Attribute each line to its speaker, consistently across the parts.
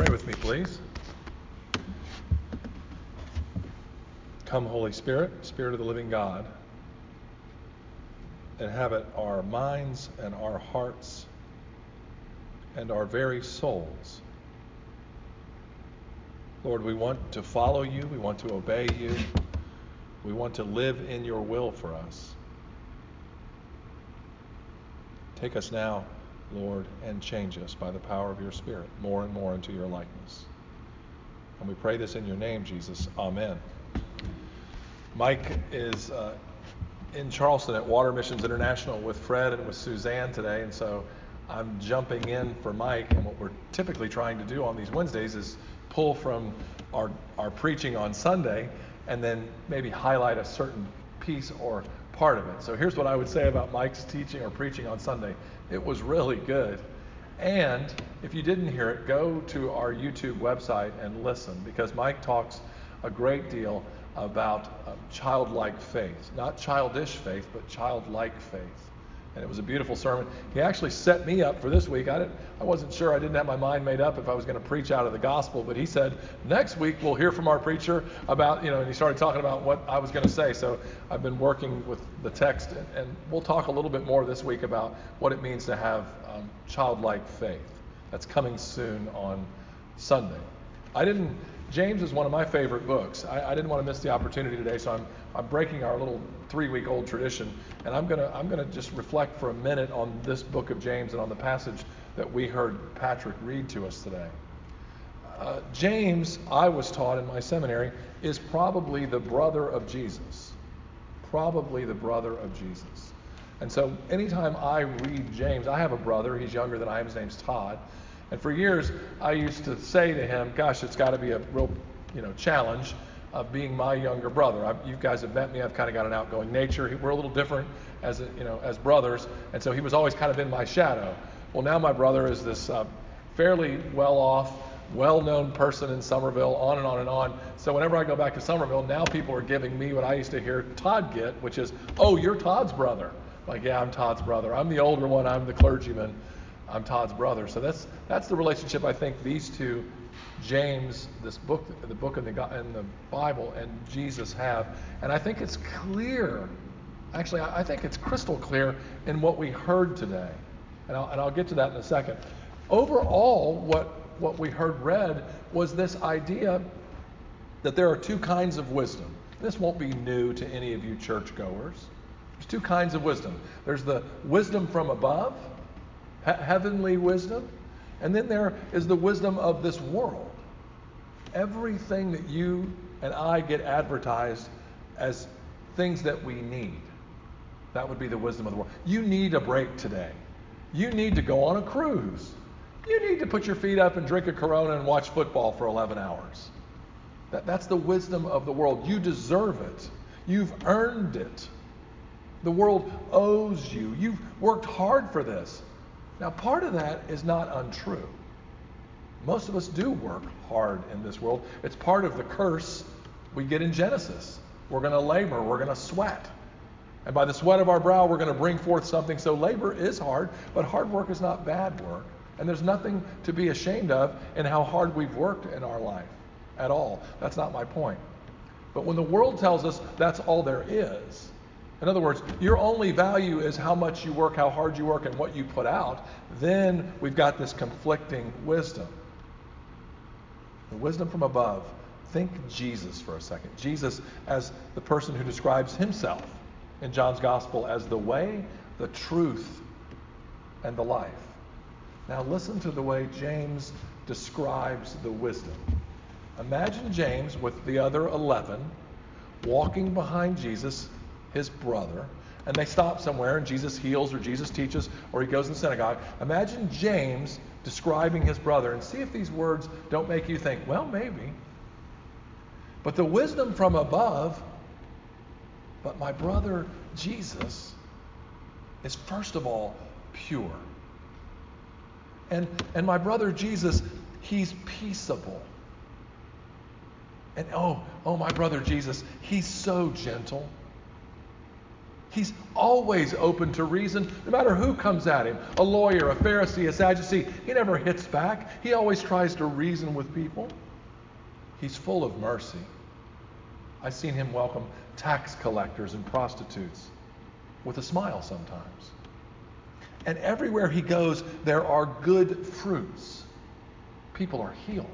Speaker 1: Pray with me, please. Come, Holy Spirit, Spirit of the living God, inhabit our minds and our hearts and our very souls. Lord, we want to follow you, we want to obey you, we want to live in your will for us. Take us now, Lord, and change us by the power of your Spirit more and more into your likeness. And we pray this in your name, Jesus. Amen. Mike is uh, in Charleston at Water Missions International with Fred and with Suzanne today, and so I'm jumping in for Mike. And what we're typically trying to do on these Wednesdays is pull from our, our preaching on Sunday and then maybe highlight a certain piece or part of it. So here's what I would say about Mike's teaching or preaching on Sunday it was really good. And if you didn't hear it, go to our YouTube website and listen because Mike talks a great deal about um, childlike faith. Not childish faith, but childlike faith. And it was a beautiful sermon. He actually set me up for this week. I, didn't, I wasn't sure, I didn't have my mind made up if I was going to preach out of the gospel, but he said, next week we'll hear from our preacher about, you know, and he started talking about what I was going to say. So I've been working with the text, and, and we'll talk a little bit more this week about what it means to have um, childlike faith. That's coming soon on Sunday. I didn't James is one of my favorite books. I, I didn't want to miss the opportunity today, so I'm, I'm breaking our little three week old tradition, and I'm going to I'm gonna just reflect for a minute on this book of James and on the passage that we heard Patrick read to us today. Uh, James, I was taught in my seminary, is probably the brother of Jesus. Probably the brother of Jesus. And so anytime I read James, I have a brother, he's younger than I am, his name's Todd. And for years, I used to say to him, "Gosh, it's got to be a real, you know, challenge of being my younger brother. I, you guys have met me. I've kind of got an outgoing nature. We're a little different as a, you know as brothers, and so he was always kind of in my shadow. Well, now my brother is this uh, fairly well-off, well-known person in Somerville, on and on and on. So whenever I go back to Somerville, now people are giving me what I used to hear Todd get, which is, "Oh, you're Todd's brother." Like, yeah, I'm Todd's brother. I'm the older one. I'm the clergyman. I'm Todd's brother. So that's that's the relationship I think these two, James, this book, the book in the in the Bible, and Jesus have. And I think it's clear. Actually, I think it's crystal clear in what we heard today, and I'll, and I'll get to that in a second. Overall, what what we heard read was this idea that there are two kinds of wisdom. This won't be new to any of you churchgoers. There's two kinds of wisdom. There's the wisdom from above, he- heavenly wisdom, and then there is the wisdom of this world. Everything that you and I get advertised as things that we need. That would be the wisdom of the world. You need a break today. You need to go on a cruise. You need to put your feet up and drink a Corona and watch football for 11 hours. That, that's the wisdom of the world. You deserve it. You've earned it. The world owes you. You've worked hard for this. Now, part of that is not untrue. Most of us do work hard in this world. It's part of the curse we get in Genesis. We're going to labor, we're going to sweat. And by the sweat of our brow, we're going to bring forth something. So labor is hard, but hard work is not bad work. And there's nothing to be ashamed of in how hard we've worked in our life at all. That's not my point. But when the world tells us that's all there is, in other words, your only value is how much you work, how hard you work, and what you put out. Then we've got this conflicting wisdom. The wisdom from above. Think Jesus for a second. Jesus as the person who describes himself in John's gospel as the way, the truth, and the life. Now listen to the way James describes the wisdom. Imagine James with the other 11 walking behind Jesus his brother, and they stop somewhere and Jesus heals or Jesus teaches or he goes in the synagogue. Imagine James describing his brother and see if these words don't make you think, well, maybe. But the wisdom from above, but my brother Jesus is first of all pure. And, and my brother Jesus, he's peaceable. And oh, oh, my brother Jesus, he's so gentle. He's always open to reason, no matter who comes at him a lawyer, a Pharisee, a Sadducee. He never hits back. He always tries to reason with people. He's full of mercy. I've seen him welcome tax collectors and prostitutes with a smile sometimes. And everywhere he goes, there are good fruits. People are healed,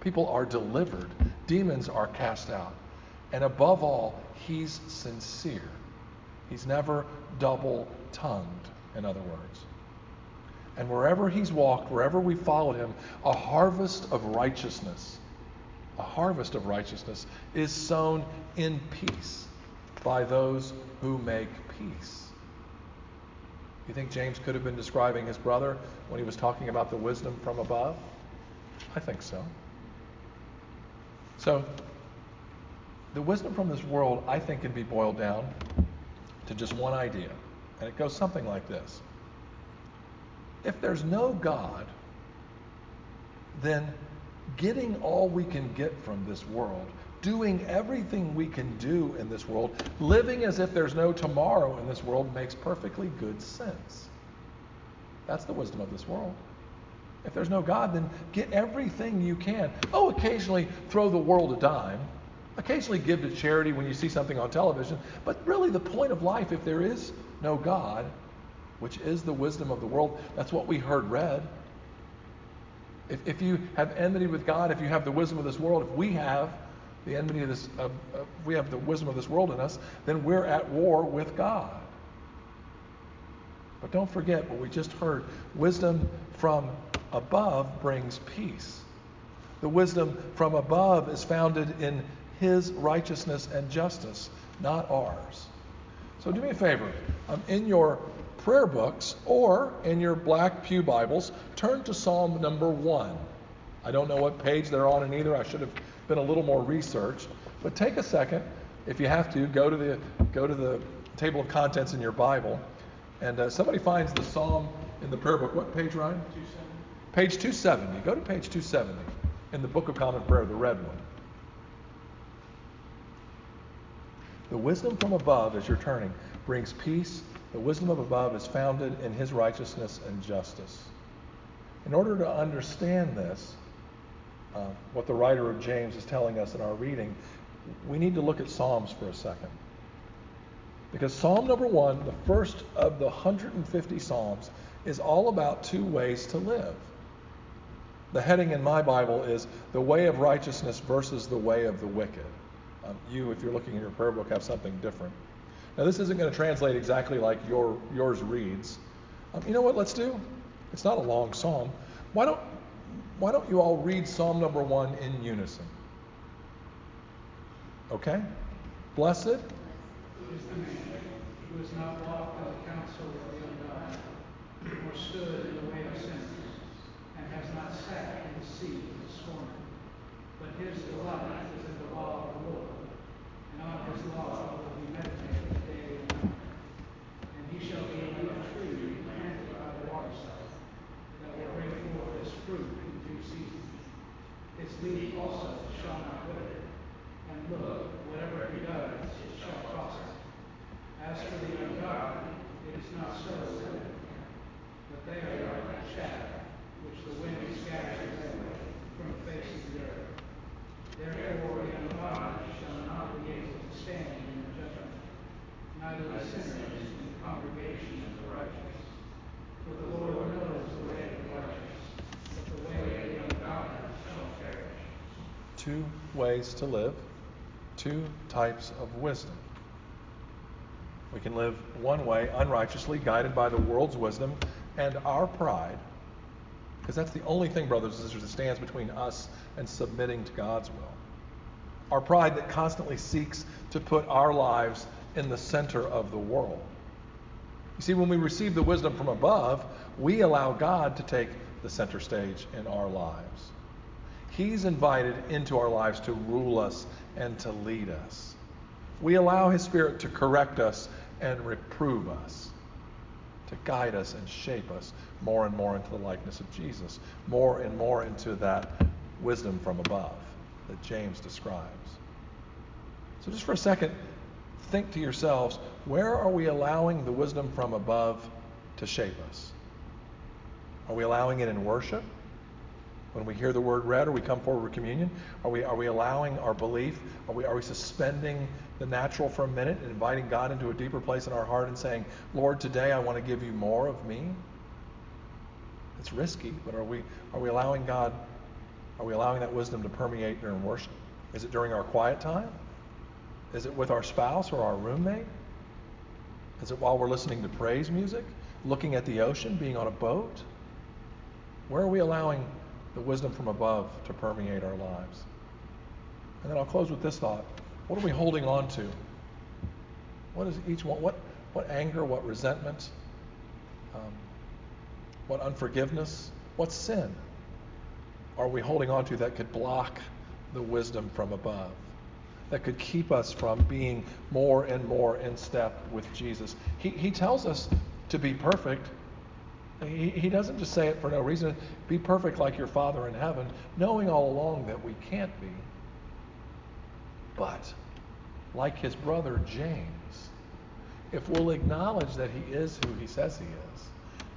Speaker 1: people are delivered, demons are cast out. And above all, he's sincere. He's never double tongued, in other words. And wherever he's walked, wherever we followed him, a harvest of righteousness, a harvest of righteousness is sown in peace by those who make peace. You think James could have been describing his brother when he was talking about the wisdom from above? I think so. So, the wisdom from this world, I think, can be boiled down to just one idea. And it goes something like this If there's no God, then getting all we can get from this world, doing everything we can do in this world, living as if there's no tomorrow in this world makes perfectly good sense. That's the wisdom of this world. If there's no God, then get everything you can. Oh, occasionally throw the world a dime Occasionally give to charity when you see something on television, but really the point of life, if there is no God, which is the wisdom of the world, that's what we heard read. If, if you have enmity with God, if you have the wisdom of this world, if we have the enmity of this, uh, uh, we have the wisdom of this world in us, then we're at war with God. But don't forget what we just heard wisdom from above brings peace. The wisdom from above is founded in his righteousness and justice, not ours. So do me a favor. Um, in your prayer books or in your black Pew Bibles, turn to Psalm number one. I don't know what page they're on in either. I should have been a little more researched. But take a second, if you have to, go to the go to the table of contents in your Bible, and uh, somebody finds the Psalm in the prayer book. What page, Ryan? 270. Page 270. Go to page 270 in the Book of Common Prayer, the red one. The wisdom from above, as you're turning, brings peace. The wisdom of above is founded in his righteousness and justice. In order to understand this, uh, what the writer of James is telling us in our reading, we need to look at Psalms for a second. Because Psalm number one, the first of the 150 Psalms, is all about two ways to live. The heading in my Bible is the way of righteousness versus the way of the wicked. Um, you, if you're looking in your prayer book, have something different. Now, this isn't going to translate exactly like your, yours reads. Um, you know what? Let's do. It's not a long psalm. Why don't Why don't you all read Psalm number one in unison? Okay. Blessed. Is
Speaker 2: the man who has not walked in the counsel of the ungodly, or stood in the way of sinners, and has not sat in the seat of the scornful. But his delight is in the law of the Lord and on his law will he meditate day and night. And he shall be like a tree planted by the waterside, that will bring forth his fruit in due season. His leaf also shall not wither, and look, whatever he does shall prosper. As for the ungodly, it is not so with them, but they are like chaff, which the wind scatters away from the face of the earth. Therefore the ungodly shall not be able to stand in the judgment, neither the sinners in the congregation of the righteous. For the Lord knows the way of the righteous, but the way of the ungodly shall perish.
Speaker 1: Two ways to live, two types of wisdom. We can live one way, unrighteously, guided by the world's wisdom and our pride, because that's the only thing, brothers and sisters, that stands between us and submitting to God's will. Our pride that constantly seeks to put our lives in the center of the world. You see, when we receive the wisdom from above, we allow God to take the center stage in our lives. He's invited into our lives to rule us and to lead us. We allow His Spirit to correct us and reprove us, to guide us and shape us more and more into the likeness of Jesus, more and more into that wisdom from above that James describes. So, just for a second, think to yourselves, where are we allowing the wisdom from above to shape us? Are we allowing it in worship? When we hear the word read or we come forward with communion, are we, are we allowing our belief? Are we, are we suspending the natural for a minute and inviting God into a deeper place in our heart and saying, Lord, today I want to give you more of me? It's risky, but are we, are we allowing God, are we allowing that wisdom to permeate during worship? Is it during our quiet time? Is it with our spouse or our roommate? Is it while we're listening to praise music, looking at the ocean, being on a boat? Where are we allowing the wisdom from above to permeate our lives? And then I'll close with this thought. What are we holding on to? What is each one? What, what anger, what resentment, um, what unforgiveness, what sin are we holding on to that could block the wisdom from above? that could keep us from being more and more in step with Jesus. He, he tells us to be perfect. He, he doesn't just say it for no reason. Be perfect like your Father in heaven, knowing all along that we can't be. But, like his brother James, if we'll acknowledge that he is who he says he is,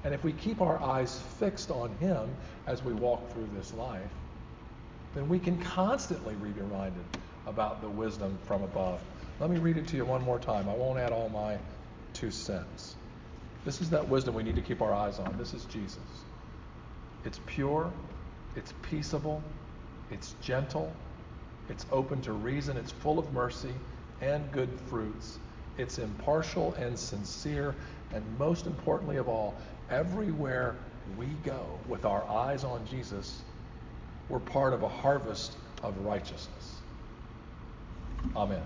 Speaker 1: and if we keep our eyes fixed on him as we walk through this life, then we can constantly be reminded about the wisdom from above. Let me read it to you one more time. I won't add all my two cents. This is that wisdom we need to keep our eyes on. This is Jesus. It's pure, it's peaceable, it's gentle, it's open to reason, it's full of mercy and good fruits, it's impartial and sincere, and most importantly of all, everywhere we go with our eyes on Jesus, we're part of a harvest of righteousness. Amen.